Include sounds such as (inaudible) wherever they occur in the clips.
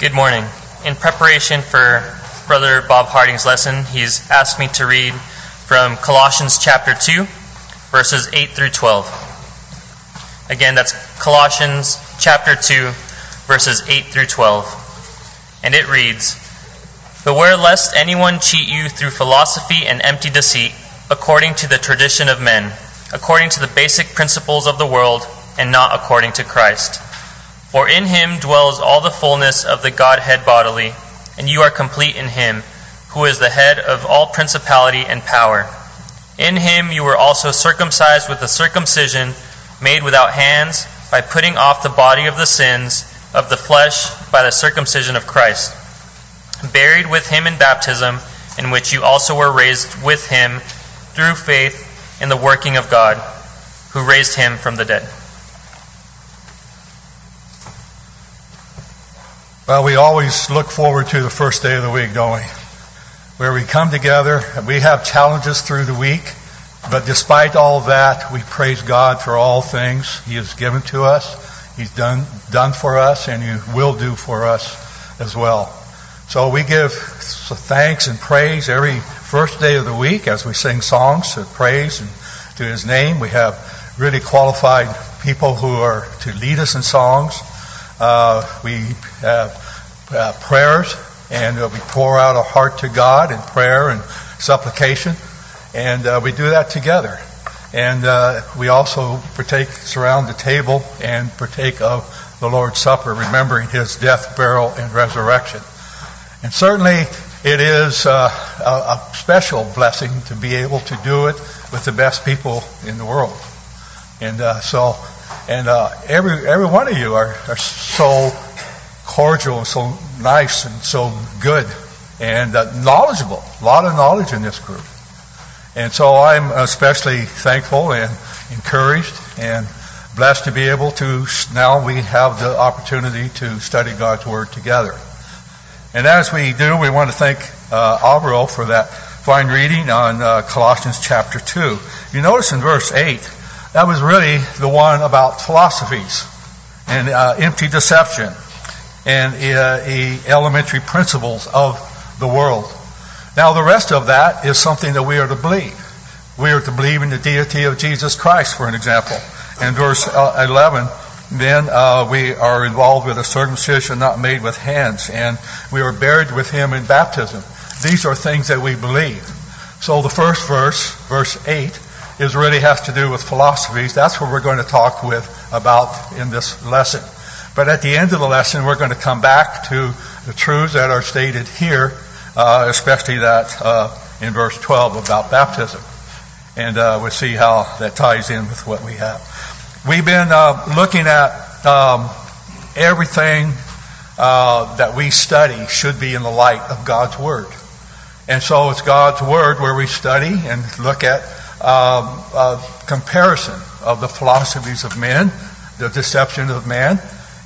Good morning. In preparation for Brother Bob Harding's lesson, he's asked me to read from Colossians chapter 2, verses 8 through 12. Again, that's Colossians chapter 2, verses 8 through 12. And it reads Beware lest anyone cheat you through philosophy and empty deceit, according to the tradition of men, according to the basic principles of the world, and not according to Christ. For in him dwells all the fullness of the Godhead bodily, and you are complete in him, who is the head of all principality and power. In him you were also circumcised with a circumcision made without hands, by putting off the body of the sins of the flesh by the circumcision of Christ, buried with him in baptism, in which you also were raised with him through faith in the working of God, who raised him from the dead. Well, we always look forward to the first day of the week, don't we? Where we come together, we have challenges through the week, but despite all that, we praise God for all things He has given to us, He's done, done for us, and He will do for us as well. So we give thanks and praise every first day of the week as we sing songs of praise and to His name. We have really qualified people who are to lead us in songs. Uh, we have uh, prayers, and uh, we pour out our heart to God in prayer and supplication, and uh, we do that together. And uh, we also partake, surround the table, and partake of the Lord's Supper, remembering His death, burial, and resurrection. And certainly, it is uh, a, a special blessing to be able to do it with the best people in the world. And so and uh, every every one of you are, are so cordial and so nice and so good and uh, knowledgeable. A lot of knowledge in this group. And so I'm especially thankful and encouraged and blessed to be able to now we have the opportunity to study God's Word together. And as we do, we want to thank uh, for that fine reading on uh, Colossians chapter 2. You notice in verse 8, that was really the one about philosophies and uh, empty deception and uh, elementary principles of the world. Now, the rest of that is something that we are to believe. We are to believe in the deity of Jesus Christ, for an example. In verse uh, 11, then uh, we are involved with a circumcision not made with hands, and we are buried with him in baptism. These are things that we believe. So the first verse, verse 8, is really has to do with philosophies. That's what we're going to talk with about in this lesson. But at the end of the lesson, we're going to come back to the truths that are stated here, uh, especially that uh, in verse 12 about baptism. And uh, we'll see how that ties in with what we have. We've been uh, looking at um, everything uh, that we study should be in the light of God's Word. And so it's God's Word where we study and look at comparison of the philosophies of men, the deception of man,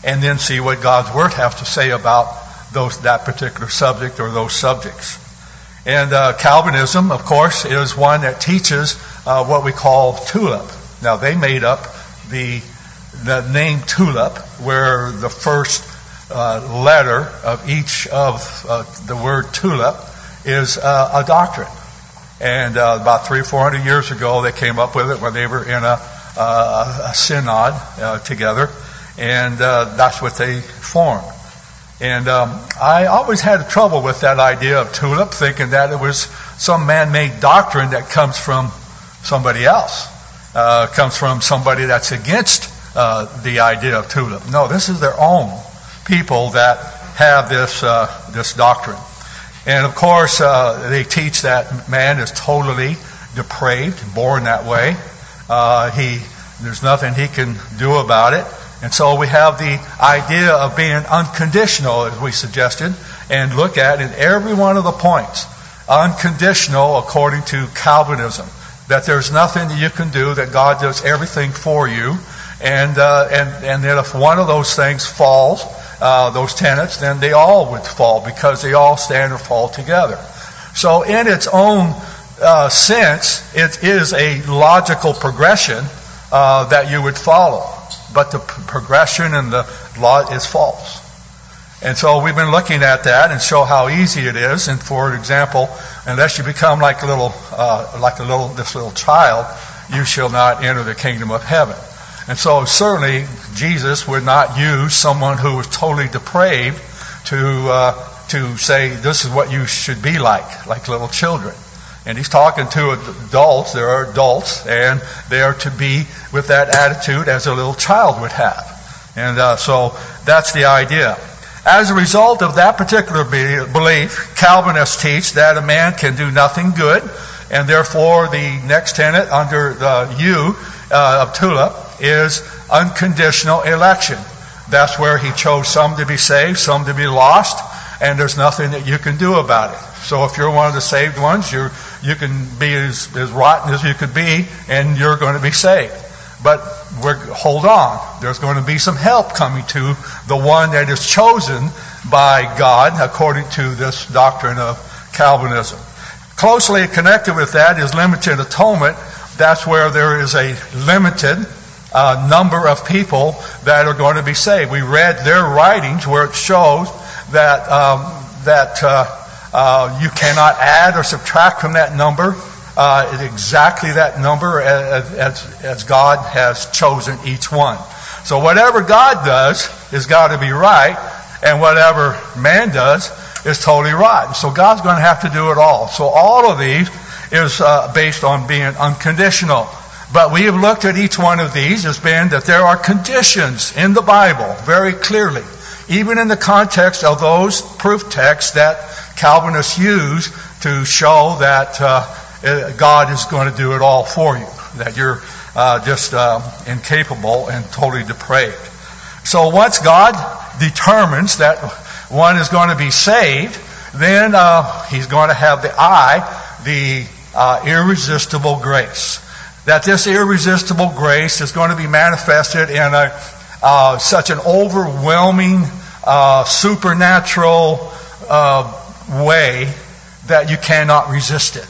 and then see what God's Word has to say about those, that particular subject or those subjects. And uh, Calvinism, of course, is one that teaches uh, what we call tulip. Now, they made up the, the name tulip, where the first uh, letter of each of uh, the word tulip is uh, a doctrine. And uh, about three four hundred years ago, they came up with it when they were in a, a synod uh, together, and uh, that's what they formed. And um, I always had trouble with that idea of tulip, thinking that it was some man-made doctrine that comes from somebody else, uh, comes from somebody that's against uh, the idea of tulip. No, this is their own people that have this this doctrine. And of course, uh, they teach that man is totally depraved, born that way. Uh, he, there's nothing he can do about it. And so we have the idea of being unconditional, as we suggested, and look at in every one of the points. Unconditional according to Calvinism. That there's nothing that you can do, that God does everything for you. And, uh, and, and that if one of those things falls, uh, those tenets, then they all would fall because they all stand or fall together. So, in its own uh, sense, it is a logical progression uh, that you would follow. But the p- progression and the law is false. And so we've been looking at that and show how easy it is. And for example, unless you become like a little, uh, like a little, this little child, you shall not enter the kingdom of heaven. And so certainly Jesus would not use someone who was totally depraved to uh, to say this is what you should be like, like little children. And he's talking to adults. There are adults, and they are to be with that attitude as a little child would have. And uh, so that's the idea. As a result of that particular belief, Calvinists teach that a man can do nothing good, and therefore the next tenet under the U uh, of TULIP is unconditional election. That's where he chose some to be saved, some to be lost, and there's nothing that you can do about it. So if you're one of the saved ones, you you can be as, as rotten as you could be, and you're going to be saved. But we hold on. There's going to be some help coming to the one that is chosen by God according to this doctrine of Calvinism. Closely connected with that is limited atonement. That's where there is a limited uh, number of people that are going to be saved. We read their writings where it shows that um, that uh, uh, you cannot add or subtract from that number uh, exactly that number as, as, as God has chosen each one. So whatever God does is got to be right, and whatever man does is totally right. So God's going to have to do it all. So all of these is uh, based on being unconditional. But we have looked at each one of these as being that there are conditions in the Bible very clearly, even in the context of those proof texts that Calvinists use to show that uh, uh, God is going to do it all for you, that you're uh, just uh, incapable and totally depraved. So once God determines that one is going to be saved, then uh, he's going to have the eye, the uh, irresistible grace. That this irresistible grace is going to be manifested in a, uh, such an overwhelming, supernatural way that you cannot resist it.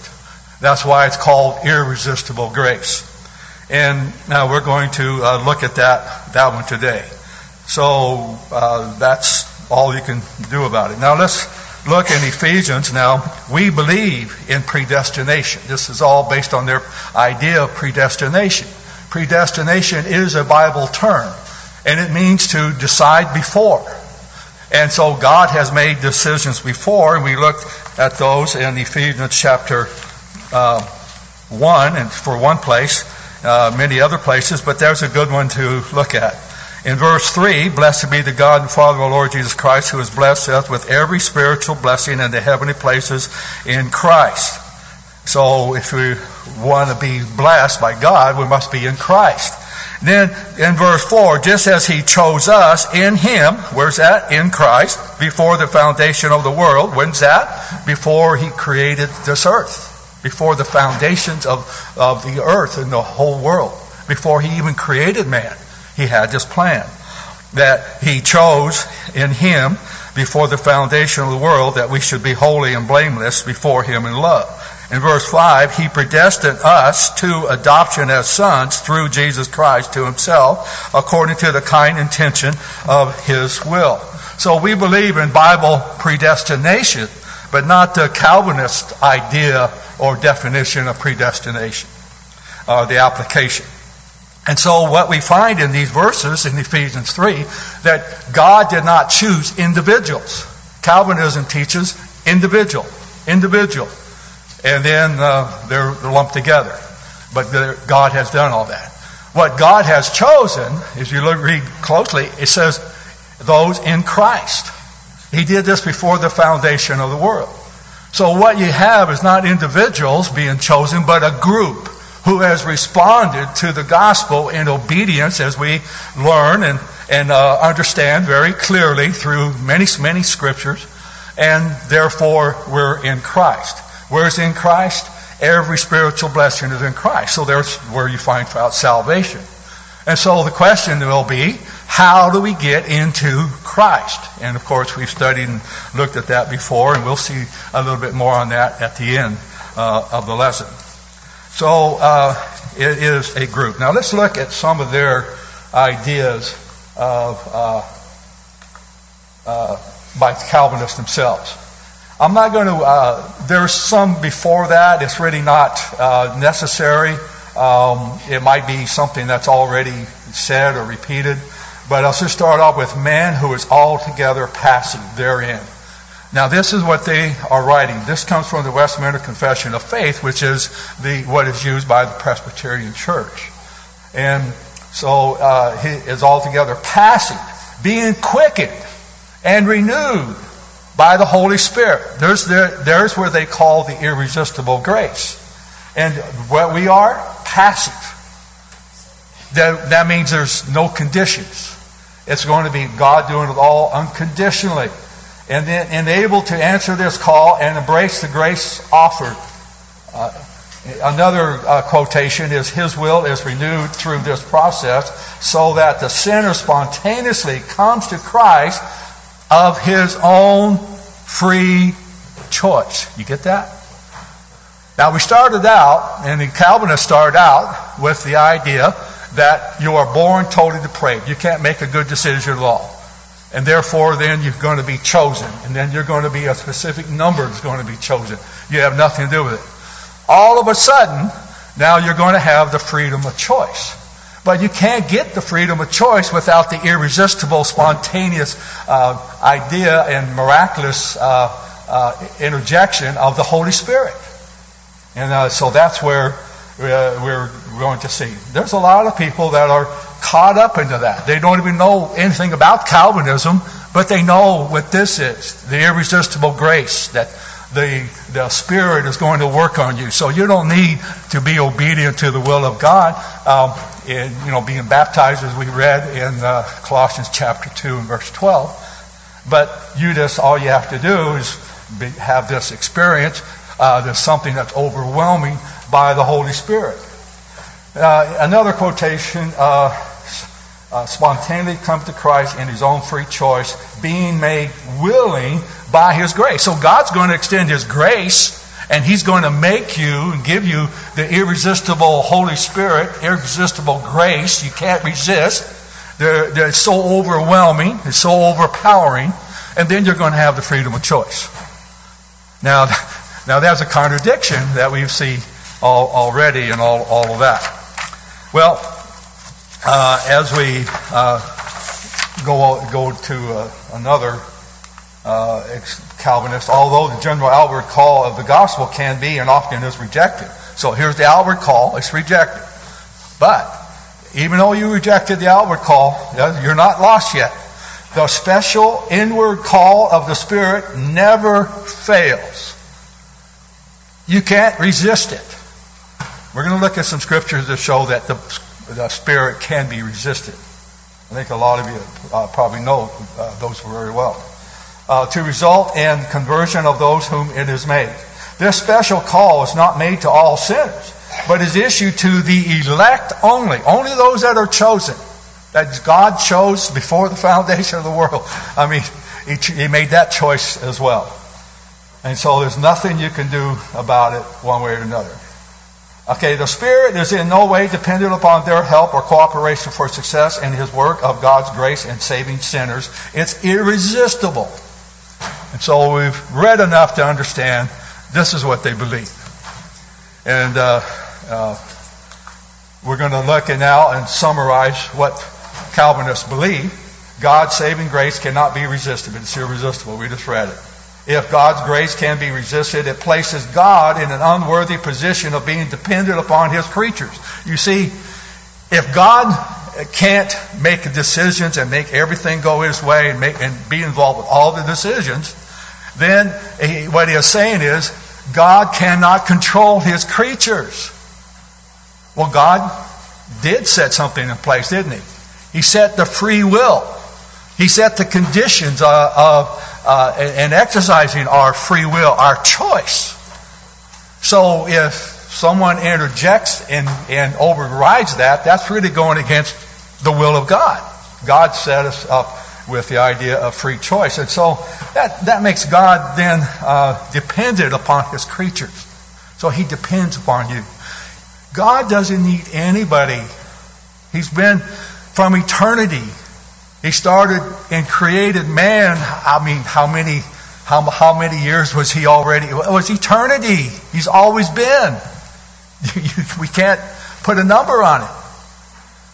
That's why it's called irresistible grace. And now we're going to uh, look at that, that one today. So uh, that's all you can do about it. Now let's look in Ephesians. Now we believe in predestination. This is all based on their idea of predestination. Predestination is a Bible term, and it means to decide before. And so God has made decisions before, and we looked at those in Ephesians chapter uh, one, and for one place, uh, many other places, but there's a good one to look at. In verse 3, blessed be the God and Father of our Lord Jesus Christ, who has blessed us with every spiritual blessing in the heavenly places in Christ. So if we want to be blessed by God, we must be in Christ. Then in verse 4, just as he chose us in him, where's that? In Christ, before the foundation of the world. When's that? Before he created this earth before the foundations of, of the earth and the whole world. Before he even created man, he had this plan that he chose in him before the foundation of the world that we should be holy and blameless before him in love. In verse 5, he predestined us to adoption as sons through Jesus Christ to himself according to the kind intention of his will. So we believe in Bible predestination but not the Calvinist idea or definition of predestination, or the application. And so what we find in these verses in Ephesians 3, that God did not choose individuals. Calvinism teaches individual, individual. And then uh, they're lumped together. But God has done all that. What God has chosen, if you look, read closely, it says those in Christ. He did this before the foundation of the world. So what you have is not individuals being chosen, but a group who has responded to the gospel in obedience as we learn and, and uh, understand very clearly through many, many scriptures. And therefore, we're in Christ. Where's in Christ? Every spiritual blessing is in Christ. So there's where you find salvation. And so the question will be, how do we get into Christ? And of course, we've studied and looked at that before, and we'll see a little bit more on that at the end uh, of the lesson. So uh, it is a group. Now let's look at some of their ideas of uh, uh by Calvinists themselves. I'm not going to, uh, there's some before that. It's really not uh, necessary. Um, it might be something that's already said or repeated. But I'll just start off with man who is altogether passive therein. Now, this is what they are writing. This comes from the Westminster Confession of Faith, which is the what is used by the Presbyterian Church. And so uh, he is altogether passive, being quickened and renewed by the Holy Spirit. There's, the, there's where they call the irresistible grace. And what we are, passive. That, that means there's no conditions. It's going to be God doing it all unconditionally and then and able to answer this call and embrace the grace offered. Uh, another uh, quotation is His will is renewed through this process so that the sinner spontaneously comes to Christ of his own free choice. You get that? Now we started out, and the Calvinists started out with the idea that you are born totally depraved. You can't make a good decision at all. And therefore, then you're going to be chosen. And then you're going to be a specific number that's going to be chosen. You have nothing to do with it. All of a sudden, now you're going to have the freedom of choice. But you can't get the freedom of choice without the irresistible, spontaneous uh, idea and miraculous uh, uh, interjection of the Holy Spirit. And uh, so that's where uh, we're going to see. There's a lot of people that are caught up into that. They don't even know anything about Calvinism, but they know what this is the irresistible grace that the, the Spirit is going to work on you. So you don't need to be obedient to the will of God. Um, in, you know, being baptized, as we read in uh, Colossians chapter 2 and verse 12. But you just, all you have to do is be, have this experience. Uh, there's something that's overwhelming by the Holy Spirit. Uh, another quotation, uh, uh, spontaneously come to Christ in his own free choice, being made willing by his grace. So God's going to extend his grace, and he's going to make you and give you the irresistible Holy Spirit, irresistible grace. You can't resist. They're, they're so overwhelming, it's so overpowering, and then you're going to have the freedom of choice. Now, now that's a contradiction that we see all, already and all, all of that. Well, uh, as we uh, go go to uh, another uh, Calvinist, although the general outward call of the gospel can be and often is rejected. So here's the outward call; it's rejected. But even though you rejected the outward call, you're not lost yet. The special inward call of the Spirit never fails. You can't resist it. We're going to look at some scriptures that show that the, the Spirit can be resisted. I think a lot of you uh, probably know uh, those very well. Uh, to result in conversion of those whom it is made. This special call is not made to all sinners, but is issued to the elect only, only those that are chosen, that God chose before the (laughs) foundation of the world. I mean, he, he made that choice as well. And so there's nothing you can do about it one way or another. Okay, the Spirit is in no way dependent upon their help or cooperation for success in His work of God's grace in saving sinners. It's irresistible. And so we've read enough to understand this is what they believe. And uh, uh, we're going to look at now and summarize what Calvinists believe. God's saving grace cannot be resisted. It's irresistible. We just read it. If God's grace can be resisted, it places God in an unworthy position of being dependent upon His creatures. You see, if God can't make decisions and make everything go His way and, make, and be involved with all the decisions, then he, what He is saying is God cannot control His creatures. Well, God did set something in place, didn't He? He set the free will. He set the conditions uh, of uh, and exercising our free will, our choice. So if someone interjects and, and overrides that, that's really going against the will of God. God set us up with the idea of free choice. And so that, that makes God then uh, dependent upon his creatures. So he depends upon you. God doesn't need anybody. He's been from eternity He started and created man. I mean, how many, how, how many years was he already? It was eternity. He's always been. (laughs) we can't put a number on it.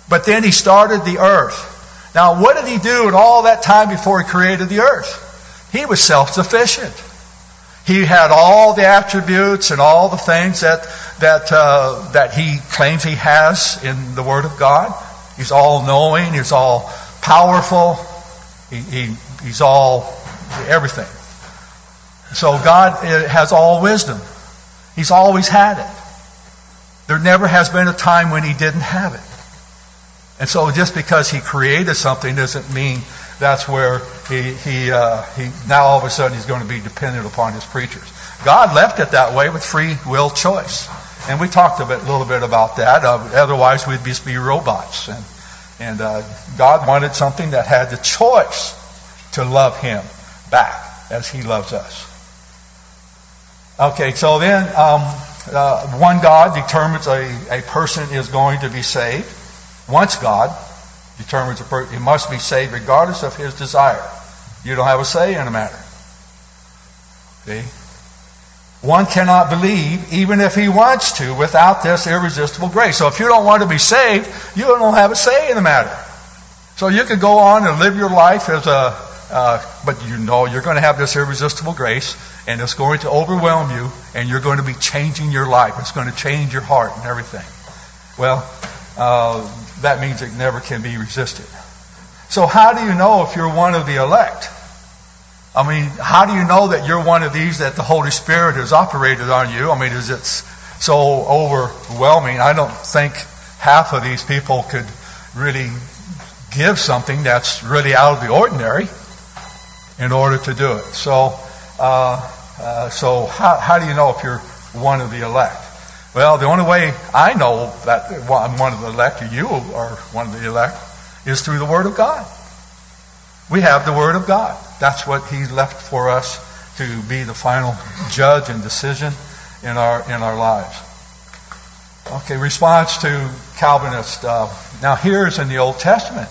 But then he started the earth. Now, what did he do in all that time before he created the earth? He was self-sufficient. He had all the attributes and all the things that that uh, that he claims he has in the Word of God. He's all knowing. He's all powerful. He, he, he's all everything. So God uh, has all wisdom. He's always had it. There never has been a time when he didn't have it. And so just because he created something doesn't mean that's where he, he, uh, he, now all of a sudden he's going to be dependent upon his preachers. God left it that way with free will choice. And we talked a, bit, little bit about that. Uh, otherwise, we'd just be robots. And, and uh, God wanted something that had the choice to love him back as he loves us. Okay, so then um, uh, one God determines a, a person is going to be saved. Once God determines a person, he must be saved regardless of his desire. You don't have a say in the matter. See? One cannot believe, even if he wants to, without this irresistible grace. So if you don't want to be saved, you don't have a say in the matter. So you can go on and live your life as a, uh, but you know you're going to have this irresistible grace, and it's going to overwhelm you, and you're going to be changing your life. It's going to change your heart and everything. Well, uh, that means it never can be resisted. So how do you know if you're one of the elect? I mean, how do you know that you're one of these that the Holy Spirit has operated on you? I mean, is it so overwhelming? I don't think half of these people could really give something that's really out of the ordinary in order to do it. So, uh, uh, so how, how do you know if you're one of the elect? Well, the only way I know that I'm one of the elect, or you are one of the elect, is through the Word of God. We have the Word of God. That's what He left for us to be the final judge and decision in our in our lives. Okay, response to Calvinist. Uh, now, here's in the Old Testament.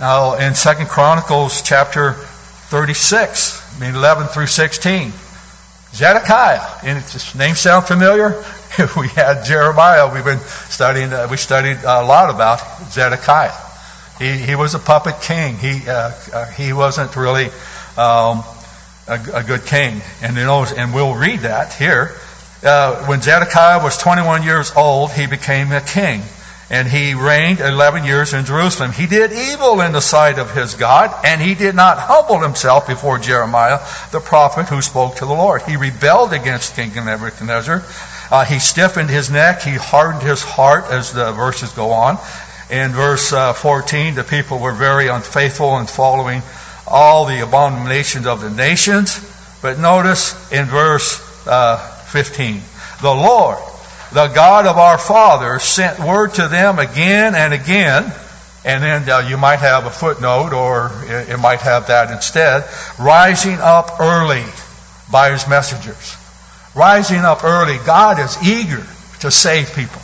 Now, in Second Chronicles chapter 36, I mean 11 through 16, Zedekiah. And its name sound familiar? (laughs) we had Jeremiah. We've been studying. Uh, we studied a lot about Zedekiah. He he was a puppet king. He uh, uh, he wasn't really um, a, a, good king. And you know, and we'll read that here. Uh, when Zedekiah was 21 years old, he became a king. And he reigned 11 years in Jerusalem. He did evil in the sight of his God, and he did not humble himself before Jeremiah, the prophet who spoke to the Lord. He rebelled against King Nebuchadnezzar uh, he stiffened his neck. He hardened his heart as the verses go on. In verse uh, 14, the people were very unfaithful in following all the abominations of the nations. But notice in verse uh, 15, the Lord, the God of our fathers, sent word to them again and again. And then uh, you might have a footnote, or it, it might have that instead. Rising up early by his messengers rising up early. God is eager to save people.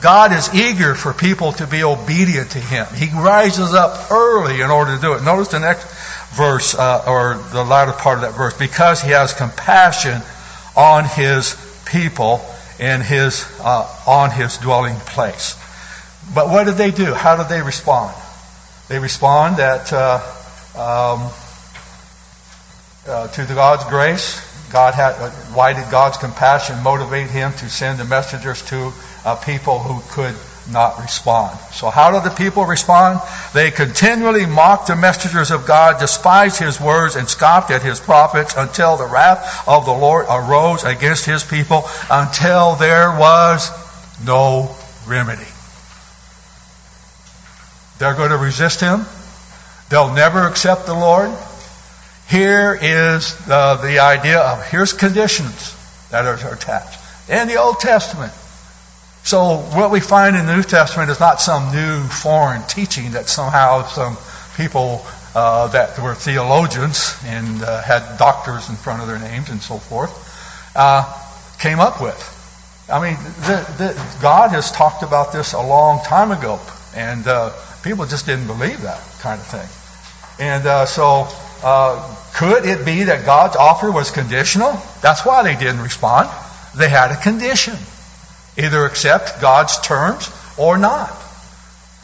God is eager for people to be obedient to Him. He rises up early in order to do it. Notice the next verse, uh, or the latter part of that verse, because He has compassion on His people in His, uh, on His dwelling place. But what did they do? How did they respond? They respond that uh, um, uh, to God's grace, God had, uh, why did God's compassion motivate him to send the messengers to uh, people who could not respond? So how did the people respond? They continually mocked the messengers of God, despised his words, and scoffed at his prophets until the wrath of the Lord arose against his people until there was no remedy. They're going to resist him. They'll never accept the Lord. Here is the, the idea of here's conditions that are attached. In the Old Testament. So what we find in the New Testament is not some new foreign teaching that somehow some people uh, that were theologians and uh, had doctors in front of their names and so forth uh, came up with. I mean, the, the, God has talked about this a long time ago, and uh, people just didn't believe that kind of thing. And uh, so, uh, could it be that God's offer was conditional? That's why they didn't respond. They had a condition. Either accept God's terms or not.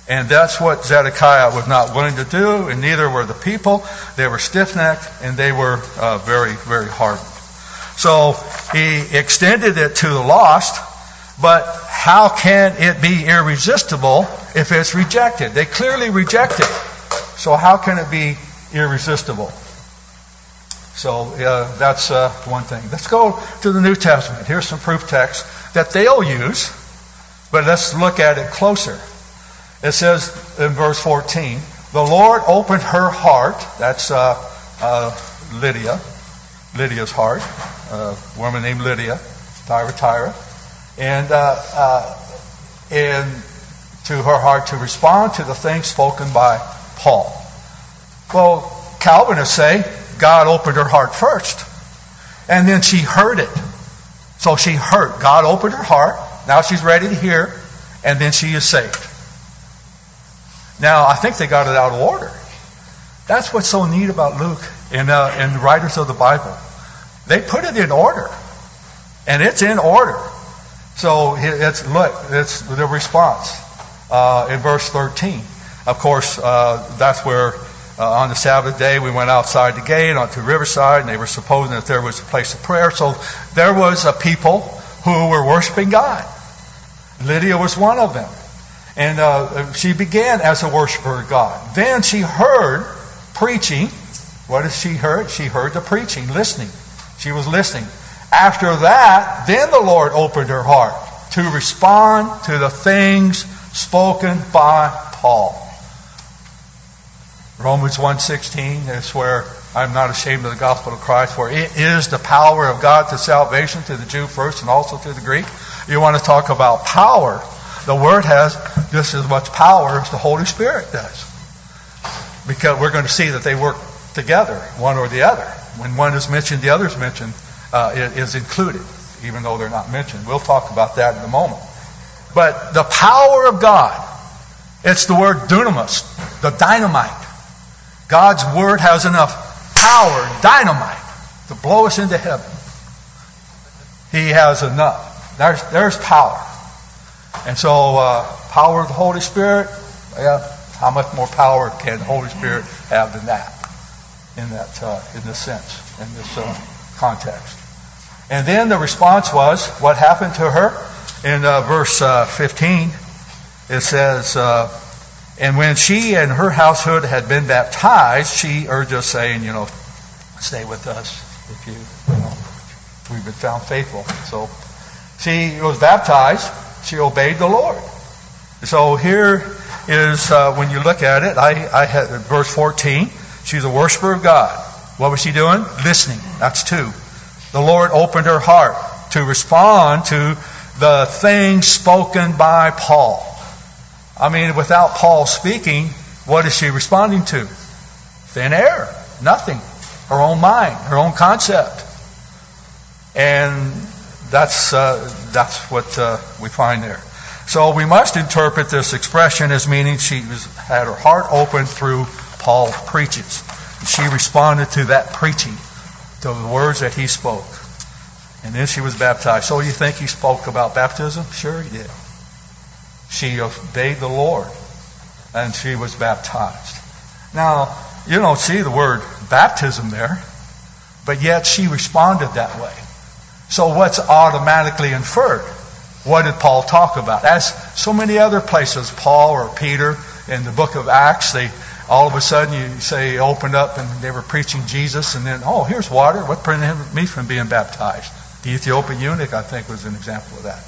And that's what Zedekiah was not willing to do, and neither were the people. They were stiff necked and they were uh, very, very hardened. So he extended it to the lost, but how can it be irresistible if it's rejected? They clearly reject it. So how can it be irresistible? So uh, that's uh, one thing. Let's go to the New Testament. Here's some proof text that they'll use, but let's look at it closer. It says in verse 14, the Lord opened her heart. That's uh, uh, Lydia, Lydia's heart, a woman named Lydia, Thyatira, and uh, uh, and to her heart to respond to the things spoken by Paul. Well, Calvinists say God opened her heart first, and then she heard it. So she heard. God opened her heart. Now she's ready to hear, and then she is saved. Now, I think they got it out of order. That's what's so neat about Luke and, uh, and the writers of the Bible. They put it in order. And it's in order. So it's, look, it's the response uh, in verse 13. Of course, uh, that's where uh, on the Sabbath day we went outside the gate onto Riverside, and they were supposing that there was a place of prayer. So there was a people who were worshiping God. Lydia was one of them. And uh, she began as a worshiper of God. Then she heard preaching. What did she heard? She heard the preaching, listening. She was listening. After that, then the Lord opened her heart to respond to the things spoken by Paul. Romans 1.16 is where I'm not ashamed of the gospel of Christ, for it is the power of God to salvation to the Jew first and also to the Greek. You want to talk about power. The Word has just as much power as the Holy Spirit does. Because we're going to see that they work together, one or the other. When one is mentioned, the other is mentioned, uh, is included, even though they're not mentioned. We'll talk about that in a moment. But the power of God, it's the word dunamis, the dynamite. God's Word has enough power, dynamite, to blow us into heaven. He has enough. There's, there's power. And so, uh, power of the Holy Spirit, yeah, how much more power can the Holy Spirit have than that? In that, uh, in this sense, in this uh, context. And then the response was, what happened to her? In uh, verse uh, 15, it says, uh, and when she and her household had been baptized, she urged us, saying, you know, stay with us if you, you know, we've been found faithful. So she was baptized. She obeyed the Lord. So here is, uh, when you look at it, I, I had verse 14. She's a worshiper of God. What was she doing? Listening. That's two. The Lord opened her heart to respond to the things spoken by Paul. I mean, without Paul speaking, what is she responding to? Thin air. Nothing. Her own mind, her own concept. And that's, uh, that's what uh, we find there. So we must interpret this expression as meaning she was, had her heart opened through Paul's preaches. She responded to that preaching, to the words that he spoke. And then she was baptized. So you think he spoke about baptism? Sure he did. She obeyed the Lord and she was baptized. Now, you don't see the word baptism there, but yet she responded that way. So what's automatically inferred? What did Paul talk about? As so many other places, Paul or Peter in the book of Acts, they all of a sudden you say opened up and they were preaching Jesus and then, oh, here's water. What prevented me from being baptized? The Ethiopian eunuch, I think, was an example of that.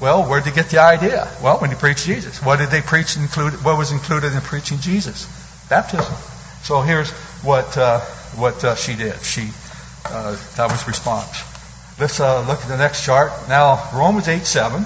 Well, where did they get the idea? Well, when he preached Jesus. What did they preach? Include, what was included in preaching Jesus? Baptism. So here's what uh, what uh, she did. She uh, that was response. Let's uh, look at the next chart. Now, Romans 8 7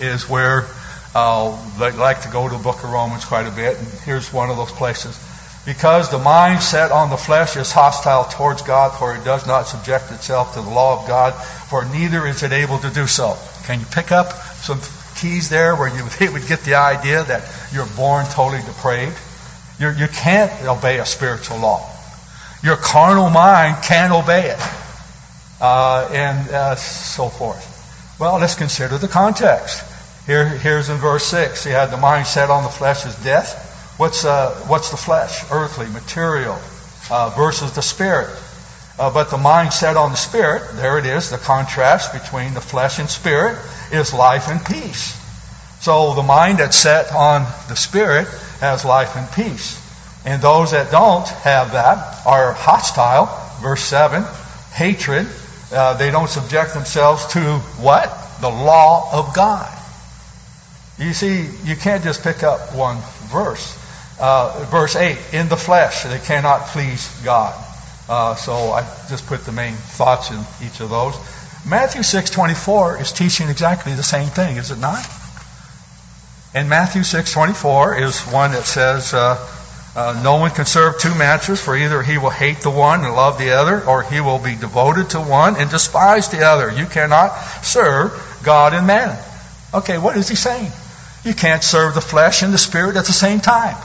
is where uh, I like to go to the book of Romans quite a bit. And here's one of those places. Because the mind set on the flesh is hostile towards God, for it does not subject itself to the law of God, for neither is it able to do so. Can you pick up some keys there where you (laughs) would get the idea that you're born totally depraved? You're, you can not obey a spiritual law. Your carnal mind can't obey it. Uh, and uh, so forth. Well, let's consider the context. Here, here's in verse 6. He had the mind set on the flesh as death. What's, uh, what's the flesh? Earthly, material, uh, versus the spirit. Uh, but the mind set on the spirit, there it is, the contrast between the flesh and spirit is life and peace. So the mind that's set on the spirit has life and peace. And those that don't have that are hostile, verse 7, hatred. Uh, they don't subject themselves to what? The law of God. You see, you can't just pick up one verse. Uh, verse 8, in the flesh, they cannot please God. Uh, so I just put the main thoughts in each of those. Matthew 6:24 is teaching exactly the same thing, is it not? And Matthew 6:24 is one that says, uh, uh, "No one can serve two masters, for either he will hate the one and love the other, or he will be devoted to one and despise the other. You cannot serve God and man." Okay, what is he saying? You can't serve the flesh and the spirit at the same time.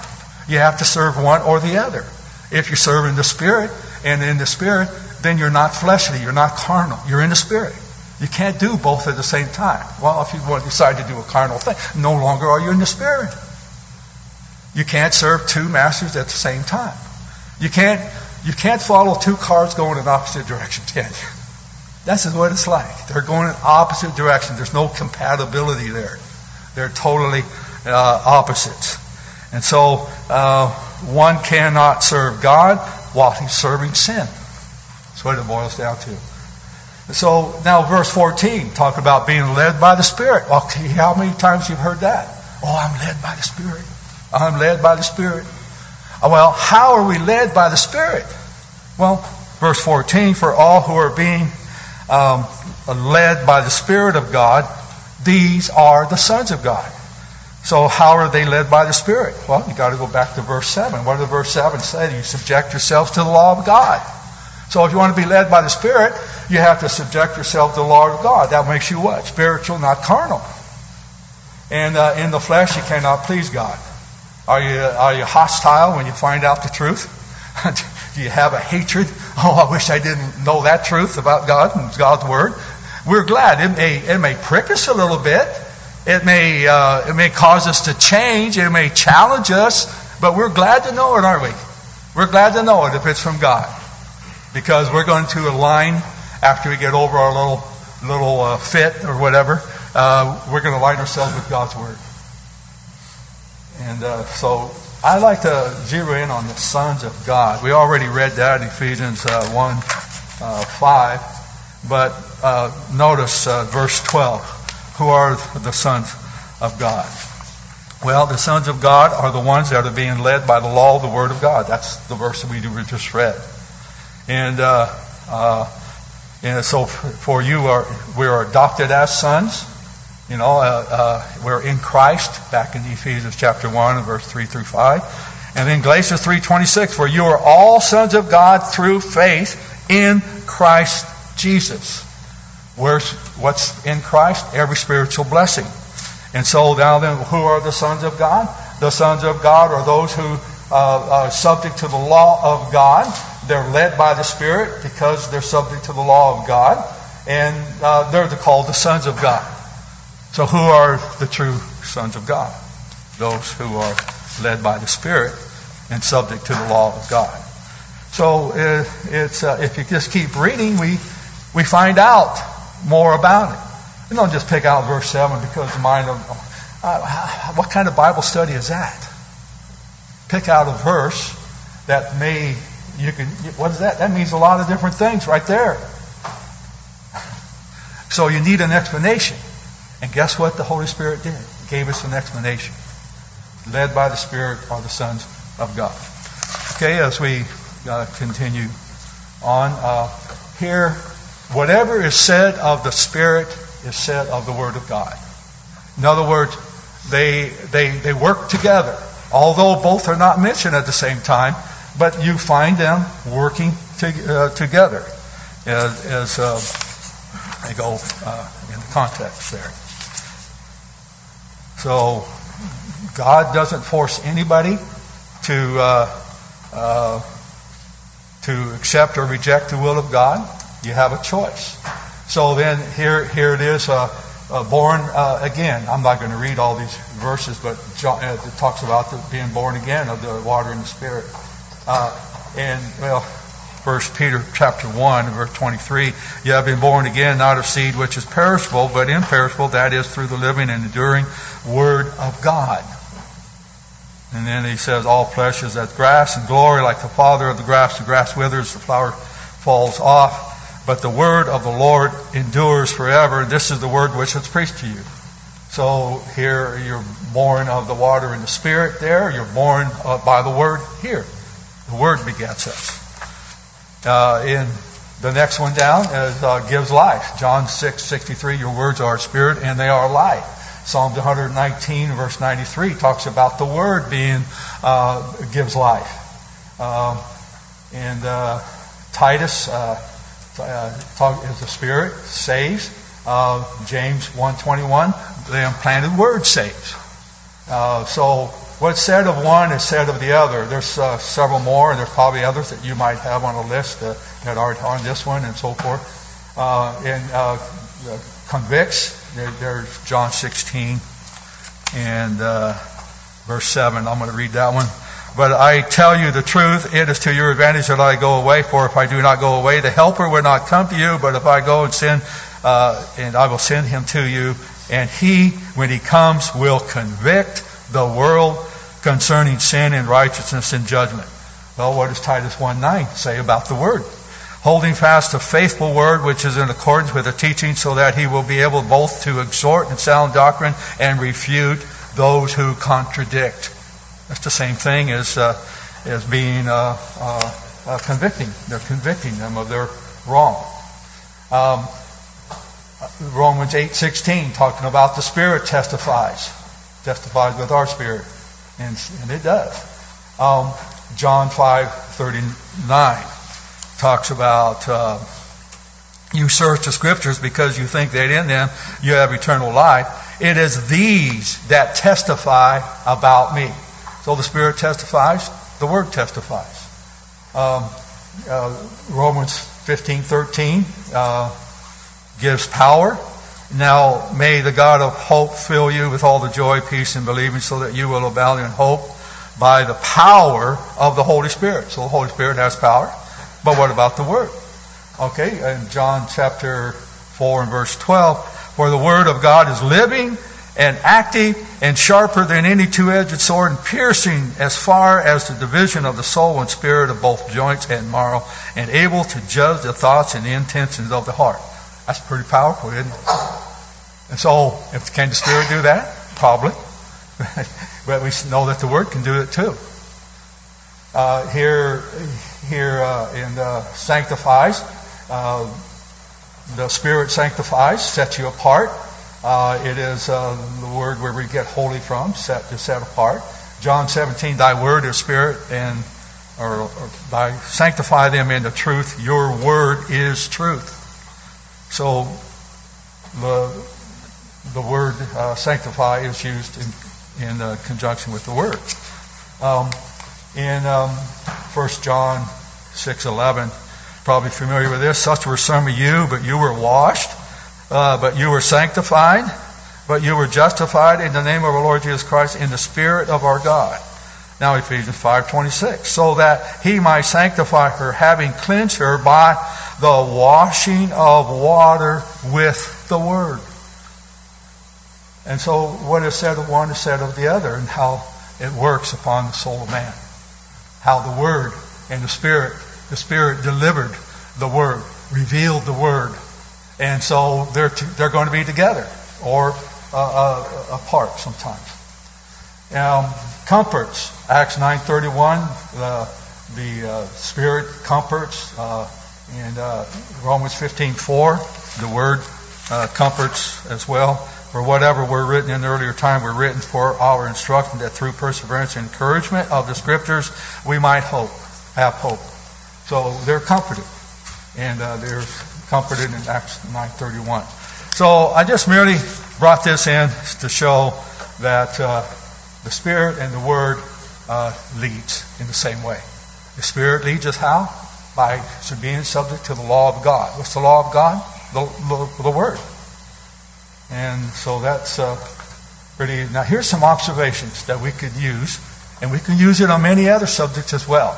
You have to serve one or the other. If you're serving the spirit and in the spirit, then you're not fleshly, you're not carnal, you're in the spirit. You can't do both at the same time. Well, if you want to decide to do a carnal thing, no longer are you in the spirit. You can't serve two masters at the same time. You can't you can't follow two cars going in opposite directions, can you? That's what it's like. They're going in opposite directions. There's no compatibility there. They're totally uh, opposites. And so uh, one cannot serve God while he's serving sin. That's what it boils down to. And So now verse 14, talk about being led by the Spirit. Okay, how many times you've heard that? Oh, I'm led by the Spirit. I'm led by the Spirit. Uh, well, how are we led by the Spirit? Well, verse 14, for all who are being um, led by the Spirit of God, these are the sons of God. So how are they led by the Spirit? Well, you got to go back to verse 7. What does verse 7 say? You subject yourselves to the law of God. So if you want to be led by the Spirit, you have to subject yourself to the law of God. That makes you what? Spiritual, not carnal. And uh, in the flesh, you cannot please God. Are you, are you hostile when you find out the truth? (laughs) Do you have a hatred? (laughs) Oh, I wish I didn't know that truth about God and God's Word. We're glad. It may, it may prick us a little bit. It may, uh, it may cause us to change. It may challenge us. But we're glad to know it, aren't we? We're glad to know it if it's from God. Because we're going to align after we get over our little, little uh, fit or whatever. Uh, we're going to align ourselves with God's Word. And uh, so I like to zero in on the sons of God. We already read that in Ephesians uh, 1 uh, 5. But uh, notice verse 12. Who are the sons of God? Well, the sons of God are the ones that are being led by the law of the Word of God. That's the verse that we just read. And, uh, and so for you, are, we are adopted as sons. You know, uh, uh, we're in Christ, back in Ephesians chapter 1, verse 3 through 5. And then Galatians 3.26, for you are all sons of God through faith in Christ Jesus. Where's, what's in Christ? Every spiritual blessing. And so now then, who are the sons of God? The sons of God are those who uh, are subject to the law of God. They're led by the Spirit because they're subject to the law of God. And uh, they're called the sons of God. So who are the true sons of God? Those who are led by the Spirit and subject to the law of God. So uh, it's uh, if you just keep reading, we we find out more about it. You don't just pick out verse seven because the mind of uh, what kind of Bible study is that? Pick out a verse that may you can. What is that? That means a lot of different things right there. So you need an explanation. And guess what the Holy Spirit did? He gave us an explanation. Led by the Spirit are the sons of God. Okay, as we uh, continue on, uh, here, whatever is said of the Spirit is said of the Word of God. In other words, they, they, they work together, although both are not mentioned at the same time, but you find them working to, uh, together as, as uh, they go uh, in the context there. So God doesn't force anybody to uh, uh, to accept or reject the will of God. You have a choice. So then here here it is. Uh, uh, born uh, again. I'm not going to read all these verses, but John, uh, it talks about the, being born again of the water and the Spirit. Uh, and well, First Peter chapter one, verse 23, you have been born again, not of seed which is perishable, but imperishable. That is through the living and enduring Word of God. And then he says, all flesh is as grass, and glory like the father of the grass. The grass withers, the flower falls off but the word of the Lord endures forever. This is the word which was preached to you. So here you're born of the water and the spirit there. You're born uh, by the word here. The word begets us. Uh, in the next one down is uh, gives life. John 6, 63, your words are spirit and they are life. Psalm 119 verse 93 talks about the word being, uh, gives life. Um, and uh, Titus, uh, talk, the Spirit saves. Uh, James 1:21, the implanted word saves. Uh, so what's said of one is said of the other. There's uh, several more, and there's probably others that you might have on a list uh, that aren't on this one, and so forth. Uh, and uh, convicts. There, there's John 16 and uh, verse 7. I'm going to read that one. But I tell you the truth, it is to your advantage that I go away, for if I do not go away, the helper will not come to you, but if I go and send, uh, and I will send him to you, and he, when he comes, will convict the world concerning sin and righteousness and judgment. Well, what does Titus 1.9 say about the word? Holding fast a faithful word which is in accordance with the teaching so that he will be able both to exhort in sound doctrine and refute those who contradict. That's the same thing as, uh, as being uh, uh, uh, convicting. They're convicting them of their wrong. Um, Romans 8:16 talking about the Spirit testifies, testifies with our spirit, and, and it does. Um, John 5:39 talks about uh, you search the Scriptures because you think that in them you have eternal life. It is these that testify about me. So the Spirit testifies, the Word testifies. Um, uh, Romans 15:13 uh, gives power. Now may the God of hope fill you with all the joy, peace, and believing, so that you will abound in hope by the power of the Holy Spirit. So the Holy Spirit has power. But what about the Word? Okay, in John chapter 4 and verse 12, for the Word of God is living and active and sharper than any two-edged sword and piercing as far as the division of the soul and spirit of both joints and marrow and able to judge the thoughts and the intentions of the heart. That's pretty powerful, isn't it? And so, if, can the Spirit do that? Probably. (laughs) but we know that the Word can do it too. Uh, here, here uh, in uh, sanctifies, uh, the Spirit sanctifies, sets you apart. Uh, it is uh, the word where we get holy from, set to set apart. John 17, Thy word is spirit, and or, or Thy sanctify them in the truth. Your word is truth. So the the word uh, sanctify is used in in uh, conjunction with the word. Um, in um, 1 John 6:11, probably familiar with this. Such were some of you, but you were washed uh, but you were sanctified, but you were justified in the name of our Lord Jesus Christ in the Spirit of our God. Now Ephesians 5:26, so that he might sanctify her, having cleansed her by the washing of water with the word. And so what is said of one is said of the other, and how it works upon the soul of man. How the word and the spirit, the spirit delivered the word, revealed the word, and so they're, to, they're going to be together or uh, uh, apart sometimes. Um, comforts, Acts 9.31, the, the uh, Spirit comforts, uh, and uh, Romans 15.4, the word uh, comforts as well. For whatever were written in earlier time were written for our instruction that through perseverance and encouragement of the Scriptures we might hope, have hope. So they're comforted. And they're comforted in Acts 9:31. So I just merely brought this in to show that uh, the Spirit and the Word uh, leads in the same way. The Spirit leads us how? By being subject to the law of God. What's the law of God? The, the, the Word. And so that's uh, pretty. Now, here's some observations that we could use, and we can use it on many other subjects as well.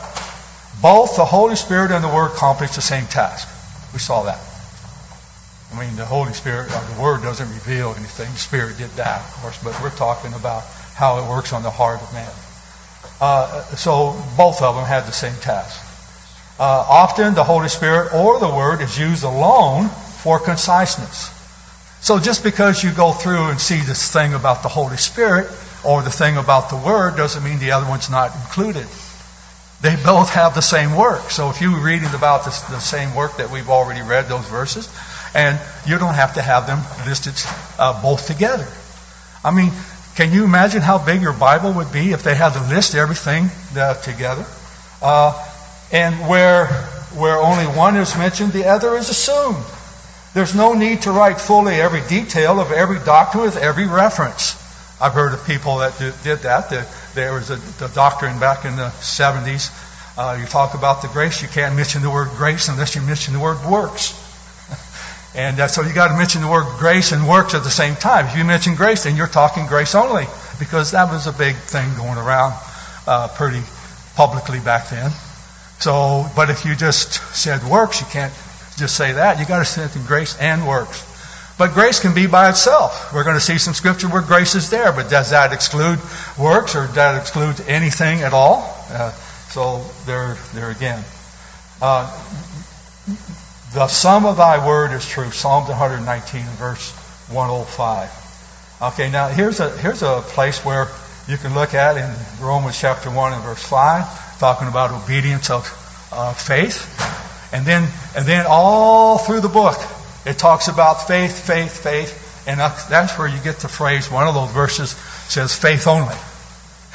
Both the Holy Spirit and the Word accomplish the same task. We saw that. I mean, the Holy Spirit, or the Word doesn't reveal anything. The Spirit did that, of course, but we're talking about how it works on the heart of man. Uh, so both of them had the same task. Uh, often the Holy Spirit or the Word is used alone for conciseness. So just because you go through and see this thing about the Holy Spirit or the thing about the Word doesn't mean the other one's not included. They both have the same work. So if you're reading about this, the same work that we've already read, those verses, and you don't have to have them listed uh, both together. I mean, can you imagine how big your Bible would be if they had to list everything uh, together? Uh, and where where only one is mentioned, the other is assumed. There's no need to write fully every detail of every doctrine with every reference. I've heard of people that did that. There was a doctrine back in the 70s. Uh, you talk about the grace, you can't mention the word grace unless you mention the word works. (laughs) And uh, so you got to mention the word grace and works at the same time. If you mention grace, then you're talking grace only, because that was a big thing going around uh, pretty publicly back then. So, but if you just said works, you can't just say that. You got to say it in grace and works. But grace can be by itself. We're going to see some scripture where grace is there, but does that exclude works or does that exclude anything at all? Uh, so there, there again. Uh, the sum of thy word is true. Psalms 119, verse 105. Okay, now here's a, here's a place where you can look at in Romans chapter 1 and verse 5, talking about obedience of uh, faith. And then, and then all through the book, it talks about faith, faith, faith. And that's where you get the phrase, one of those verses says faith only.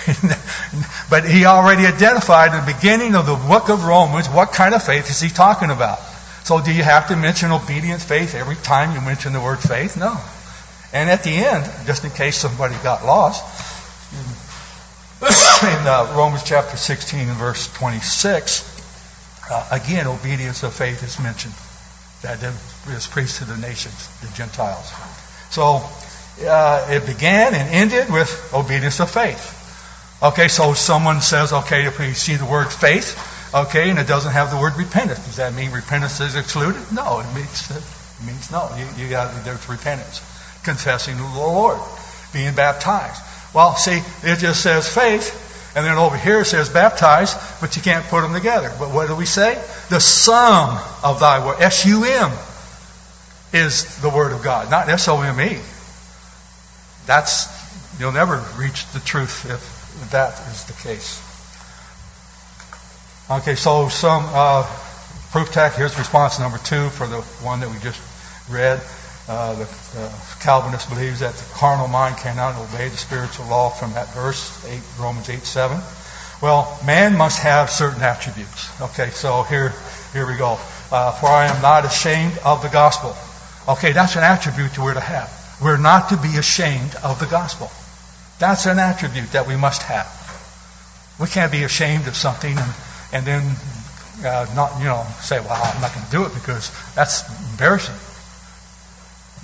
(laughs) but he already identified in the beginning of the book of Romans what kind of faith is he talking about. So do you have to mention obedience, faith every time you mention the word faith? No. And at the end, just in case somebody got lost, (coughs) in uh, Romans chapter 16 and verse 26, uh, again, obedience of faith is mentioned. That is preached to the nations, the Gentiles. So uh, it began and ended with obedience of faith. Okay, so someone says, okay, if we see the word faith, Okay, and it doesn't have the word repentance. Does that mean repentance is excluded? No, it means it means no. You, you got there's repentance, confessing to the Lord, being baptized. Well, see, it just says faith, and then over here it says baptized, but you can't put them together. But what do we say? The sum of thy word, S U M, is the word of God, not S O M E. That's you'll never reach the truth if that is the case. Okay, so some uh, proof text. Here's response number two for the one that we just read. Uh, the uh, Calvinist believes that the carnal mind cannot obey the spiritual law from that verse, 8, Romans 8 7. Well, man must have certain attributes. Okay, so here, here we go. Uh, for I am not ashamed of the gospel. Okay, that's an attribute that we're to have. We're not to be ashamed of the gospel. That's an attribute that we must have. We can't be ashamed of something and and then uh, not, you know, say, well, I'm not going to do it because that's embarrassing.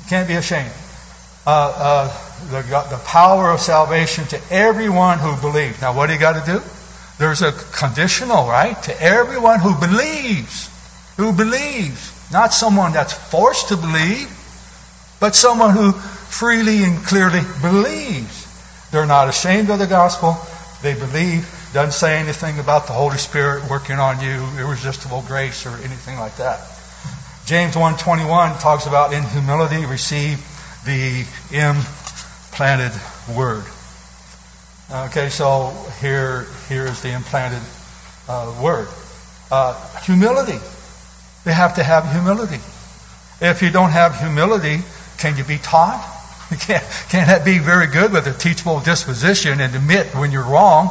Can't be ashamed. Uh, uh, the, the power of salvation to everyone who believes. Now, what do you got to do? There's a conditional, right? To everyone who believes. Who believes. Not someone that's forced to believe, but someone who freely and clearly believes. They're not ashamed of the gospel. They believe doesn't say anything about the Holy Spirit working on you, irresistible grace, or anything like that. James 1.21 talks about in humility receive the implanted word. Okay, so here, here is the implanted uh, word. Uh, humility. They have to have humility. If you don't have humility, can you be taught? (laughs) Can't, can't that be very good with a teachable disposition and admit when you're wrong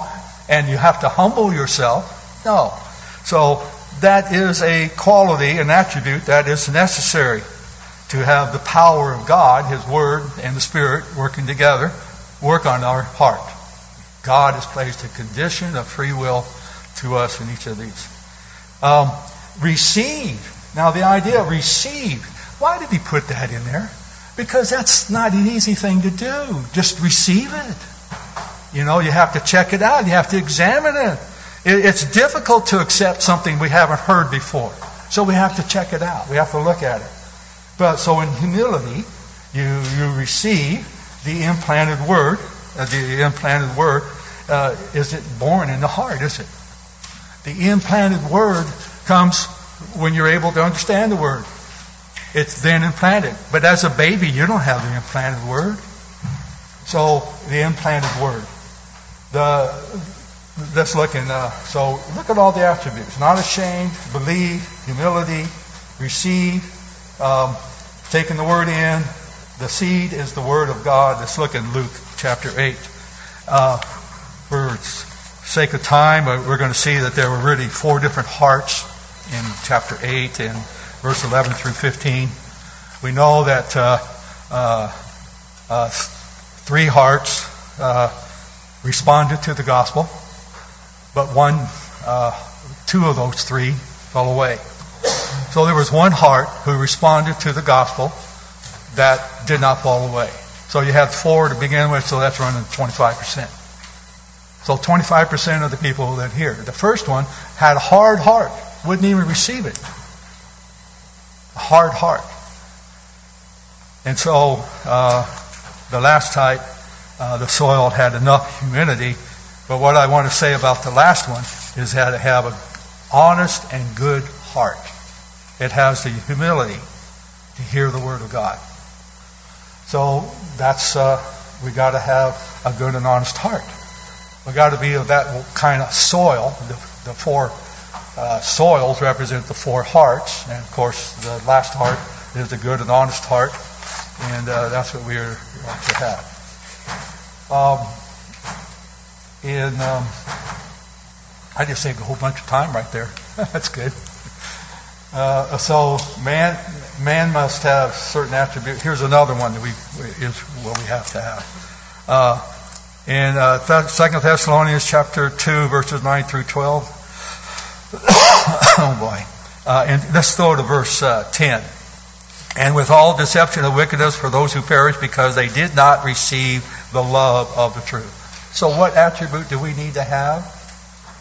and you have to humble yourself. No. So that is a quality, an attribute that is necessary to have the power of God, His Word, and the Spirit working together, work on our heart. God has placed a condition of free will to us in each of these. Um, receive. Now, the idea of receive. Why did he put that in there? Because that's not an easy thing to do. Just receive it. You know, you have to check it out. You have to examine it. It's difficult to accept something we haven't heard before. So we have to check it out. We have to look at it. But so in humility, you, you receive the implanted word. Uh, the implanted word uh, is it born in the heart, is it? The implanted word comes when you're able to understand the word. It's then implanted. But as a baby, you don't have the implanted word. So the implanted word. The let's look in. Uh, so look at all the attributes: not ashamed, believe, humility, receive, um, taking the word in. The seed is the word of God. Let's look in Luke chapter eight. Uh, for sake of time, uh, we're going to see that there were really four different hearts in chapter eight and verse 11 through 15. We know that uh, uh, uh three hearts responded to the gospel, but one, uh, two of those three fell away. So there was one heart who responded to the gospel that did not fall away. So you had four to begin with, so that's running 25%. So 25% of the people that hear. The first one had a hard heart, wouldn't even receive it. A hard heart. And so uh, the last type, uh, the soil had enough humidity. But what I want to say about the last one is that it have an honest and good heart. It has the humility to hear the word of God. So that's uh, we got to have a good and honest heart. We got to be of that kind of soil. The, the four uh, soils represent the four hearts, and of course, the last heart is the good and honest heart, and uh, that's what we are to have. Um, in um, I just saved a whole bunch of time right there. (laughs) That's good. Uh, so man, man must have certain attributes. Here's another one that we is what we have to have. Uh, in uh, Second Thessalonians chapter two, verses nine through twelve. (coughs) oh boy! Uh, and let's go to verse uh, ten and with all deception and wickedness for those who perish because they did not receive the love of the truth. So, what attribute do we need to have?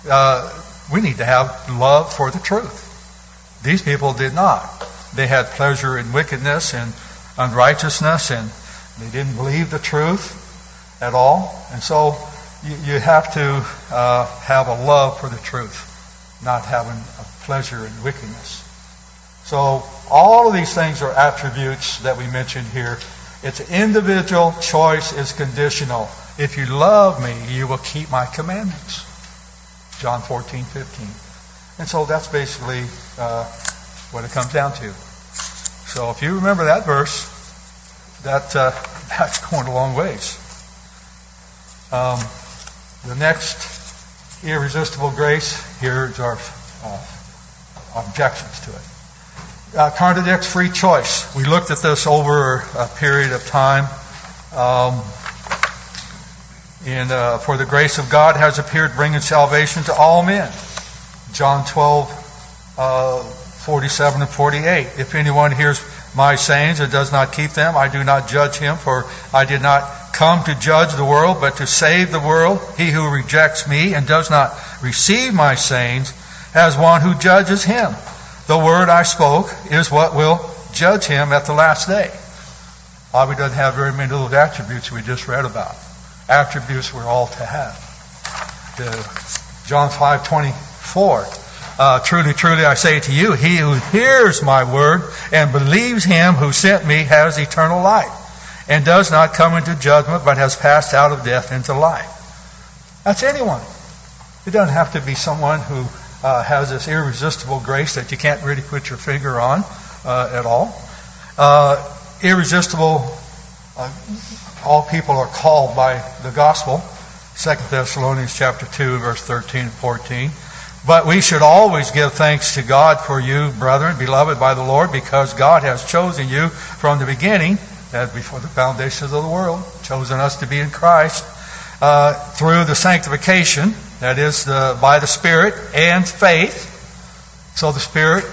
Uh, we need to have love for the truth. These people did not. They had pleasure in wickedness and unrighteousness, and they didn't believe the truth at all. And so, you, you have to uh, have a love for the truth, not having a pleasure in wickedness. So all of these things are attributes that we mentioned here. It's individual choice is conditional. If you love me, you will keep my commandments. John 14, 15. And so that's basically uh, what it comes down to. So if you remember that verse, that uh, (laughs) that's going a long ways. Um, the next irresistible grace, here's our uh, objections to it uh, contradicts free choice. We looked at this over a period of time. Um, and uh, for the grace of God has appeared, bringing salvation to all men. John 12, uh, 47 and 48. If anyone hears my sayings and does not keep them, I do not judge him, for I did not come to judge the world, but to save the world. He who rejects me and does not receive my sayings has one who judges him. The word I spoke is what will judge him at the last day. Bobby doesn't have very many of those attributes we just read about. Attributes we're all to have. John 5:24. Uh, truly, truly, I say to you, he who hears my word and believes him who sent me has eternal life, and does not come into judgment, but has passed out of death into life. That's anyone. It doesn't have to be someone who uh, has this irresistible grace that you can't really put your finger on uh, at all. Uh, irresistible, uh, all people are called by the gospel. 2 Thessalonians chapter 2, verse 13 and 14. But we should always give thanks to God for you, brethren, beloved by the Lord, because God has chosen you from the beginning, as before the foundations of the world, chosen us to be in Christ, uh, through the sanctification, that is, by the Spirit, and faith. So the Spirit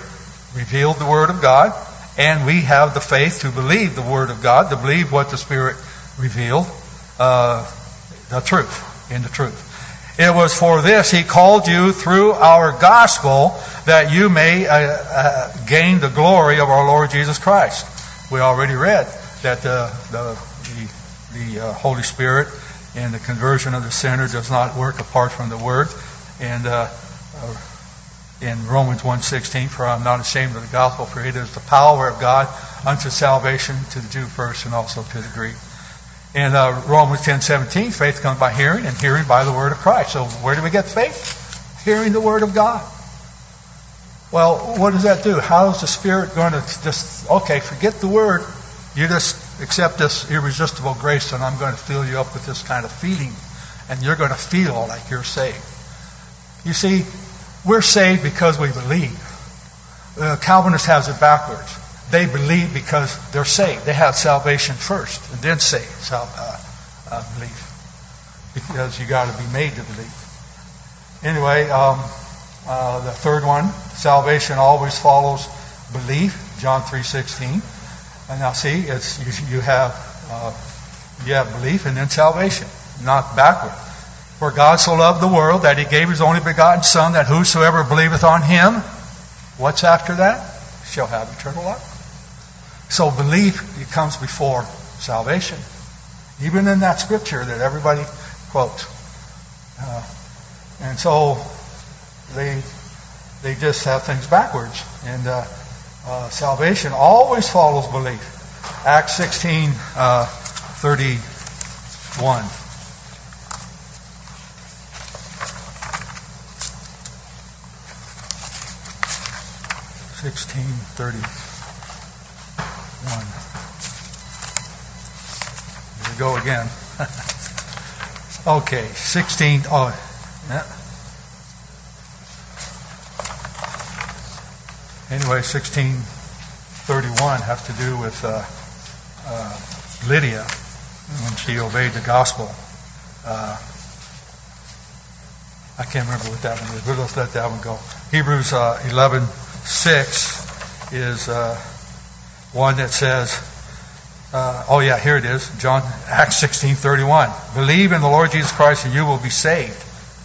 revealed the Word of God, and we have the faith to believe the Word of God, to believe what the Spirit revealed, uh, the truth, in the truth. It was for this He called you through our gospel that you may uh, uh, gain the glory of our Lord Jesus Christ. We already read that the, the, the, the uh, Holy Spirit in the conversion of the sinner does not work apart from the Word. And uh, uh, in Romans 1.16, for I'm not ashamed of the gospel, for it is the power of God unto salvation to the Jew first and also to the Greek. In uh, Romans 10:17, faith comes by hearing, and hearing by the word of Christ. So where do we get faith? Hearing the word of God. Well, what does that do? How is the Spirit going to just okay? Forget the word. You just accept this irresistible grace, and I'm going to fill you up with this kind of feeling, and you're going to feel like you're saved. You see, we're saved because we believe. Uh, Calvinist has it backwards. They believe because they're saved. They have salvation first, and then say sal- uh, uh, belief, because you got to be made to believe. Anyway, um, uh, the third one, salvation always follows belief. John three sixteen. And now see, it's you, you have uh, you have belief and then salvation, not backward. For God so loved the world that He gave His only begotten Son, that whosoever believeth on Him, what's after that? Shall have eternal life. So belief it comes before salvation, even in that scripture that everybody quotes. Uh, and so they they just have things backwards. And uh, uh, salvation always follows belief. Acts 16, uh, 31. Sixteen thirty one. Here we go again. (laughs) okay, sixteen. Oh, yeah. Anyway, 1631 has to do with uh, uh, Lydia when she obeyed the gospel. Uh, I can't remember what that one is, but let's let that one go. Hebrews uh, 11 6 is uh, one that says, uh, oh yeah, here it is, John Acts 16:31. Believe in the Lord Jesus Christ and you will be saved,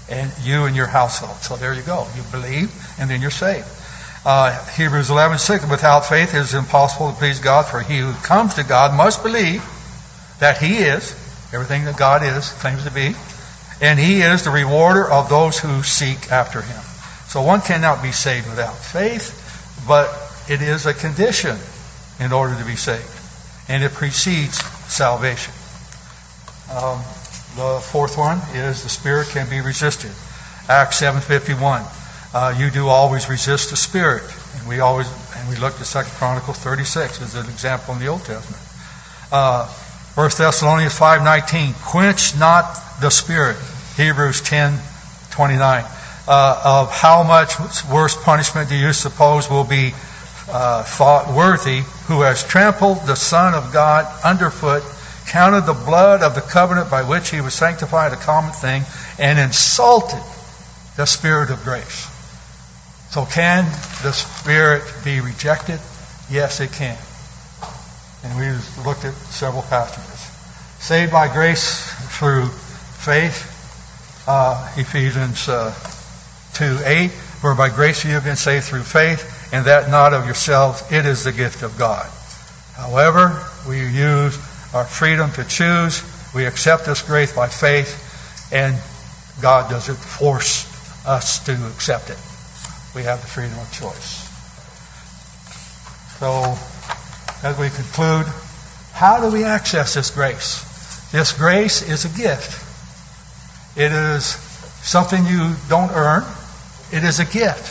and you and your household. So there you go. You believe, and then you're saved. Uh, Hebrews 11:6. Without faith it is impossible to please God, for he who comes to God must believe that He is everything that God is, claims to be, and He is the rewarder of those who seek after Him. So one cannot be saved without faith, but it is a condition in order to be saved, and it precedes salvation. Um, the fourth one is the Spirit can be resisted. Acts 7:51. Uh, you do always resist the Spirit, and we always and we looked at Second Chronicles 36 as an example in the Old Testament. Uh, 1 Thessalonians 5:19. Quench not the Spirit. Hebrews 10:29. Uh, of how much worse punishment do you suppose will be uh, thought worthy who has trampled the Son of God underfoot, counted the blood of the covenant by which he was sanctified a common thing, and insulted the Spirit of grace. So can the Spirit be rejected? Yes, it can. And we've looked at several passages. Saved by grace through faith, uh, Ephesians uh, 2 8, for by grace you have been saved through faith, and that not of yourselves, it is the gift of God. However, we use our freedom to choose. We accept this grace by faith, and God doesn't force us to accept it. We have the freedom of choice. So, as we conclude, how do we access this grace? This grace is a gift. It is something you don't earn. It is a gift.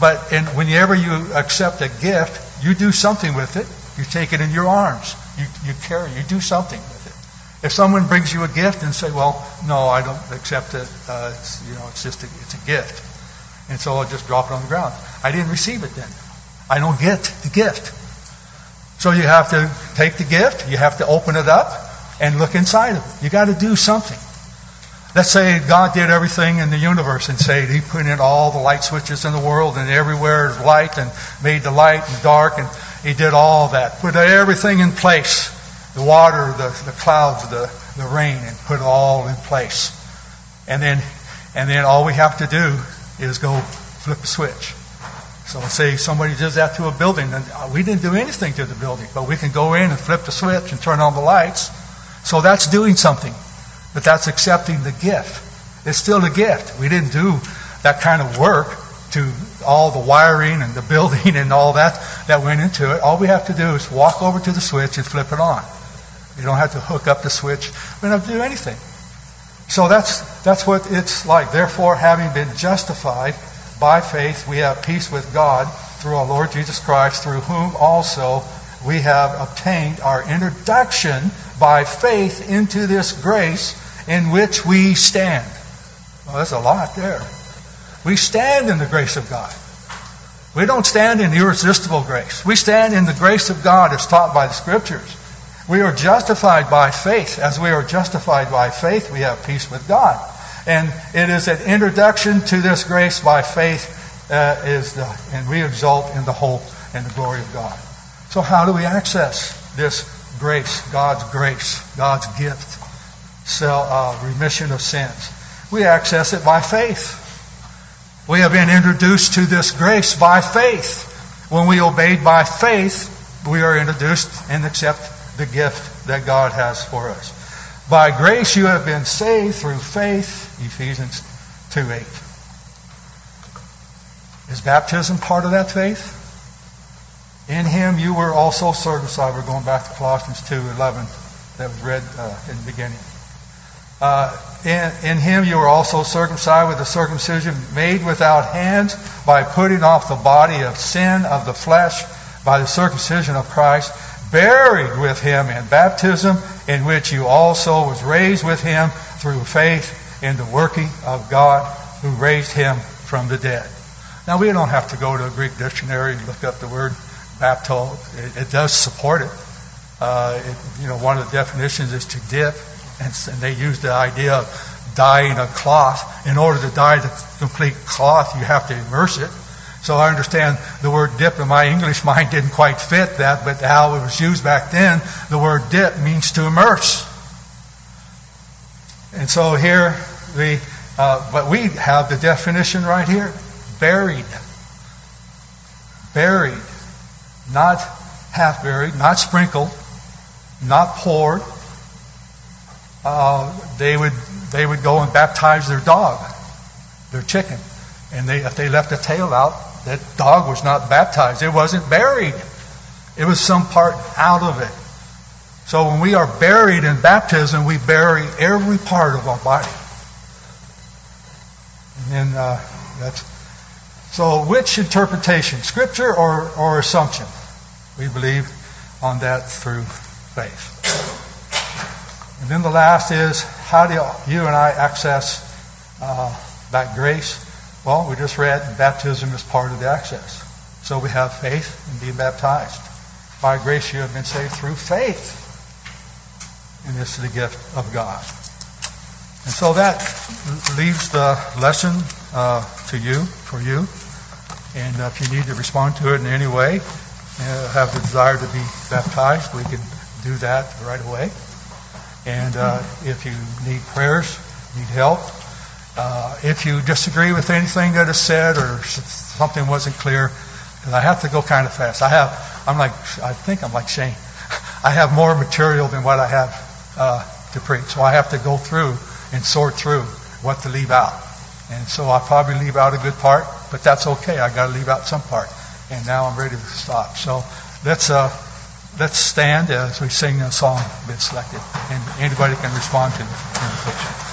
But in, whenever you accept a gift, you do something with it. You take it in your arms. You, you carry. You do something with it. If someone brings you a gift and say, "Well, no, I don't accept it. Uh, you know, it's just a, it's a gift," and so I'll just drop it on the ground. I didn't receive it then. I don't get the gift. So you have to take the gift. You have to open it up and look inside of it. You got to do something. Let's say God did everything in the universe and say He put in all the light switches in the world and everywhere is light and made the light and dark and He did all that. Put everything in place. The water, the, the clouds, the, the rain, and put it all in place. And then, and then all we have to do is go flip a switch. So say somebody does that to a building, and uh, we didn't do anything to the building, but we can go in and flip the switch and turn on the lights. So that's doing something. But that's accepting the gift. It's still a gift. We didn't do that kind of work to all the wiring and the (laughs) building and all that that went into it. All we have to do is walk over to the switch and flip it on. You don't have to hook up the switch. We don't have to do anything. So that's, that's what it's like. Therefore, having been justified by faith, we have peace with God through our Lord Jesus Christ, through whom also we have obtained our introduction by faith into this grace in which we stand. Well, there's a lot there. We stand in the grace of God. We don't stand in irresistible grace. We stand in the grace of God as taught by the Scriptures. We are justified by faith. As we are justified by faith, we have peace with God. And it is an introduction to this grace by faith, uh, is the, and we exult in the hope and the glory of God. So how do we access this grace, God's grace, God's gift, so, uh, remission of sins? We access it by faith. We have been introduced to this grace by faith. When we obeyed by faith, we are introduced and accept the gift that God has for us. By grace you have been saved through faith, Ephesians 2 8. Is baptism part of that faith? In him you were also circumcised. We're going back to Colossians 2:11 that was read uh, in the beginning. Uh, in, in, him you were also circumcised with a circumcision made without hands by putting off the body of sin of the flesh by the circumcision of Christ, buried with him in baptism, in which you also was raised with him through faith in the working of God who raised him from the dead. Now we don't have to go to a Greek dictionary and look up the word bapto. It, it does support it. Uh, it. You know, one of the definitions is to dip, and, and they use the idea of dyeing a cloth. In order to dye the complete cloth, you have to immerse it. So I understand the word dip in my English (laughs) mind didn't quite fit that, but how it was used back then, the word dip means to immerse. And so here we, uh, but we have the definition right here: buried, buried not half buried, not sprinkled, not poured. Uh, they would they would go and baptize their dog, their chicken, and they if they left a tail out, that dog was not baptized. It wasn't buried. It was some part out of it. So when we are buried in baptism, we bury every part of our body. And uh, that's so. Which interpretation, Scripture or, or assumption? We believe on that through faith. And then the last is how do you and I access uh, that grace? Well, we just read baptism is part of the access. So we have faith and being baptized. By grace you have been saved through faith. And this is the gift of God. And so that leaves the lesson uh, to you, for you. And if you need to respond to it in any way, uh, have the desire to be baptized, we can do that right away. And uh, if you need prayers, need help, uh, if you disagree with anything that is said or something wasn't clear, because I have to go kind of fast. I have, I'm like, I think I'm like Shane. (laughs) I have more material than what I have uh, to preach, so I have to go through and sort through what to leave out. And so I'll probably leave out a good part, but that's okay. I got to leave out some part and now I'm ready to stop. So let's uh, let's stand as we sing a song that's selected, and anybody can respond to the invitation.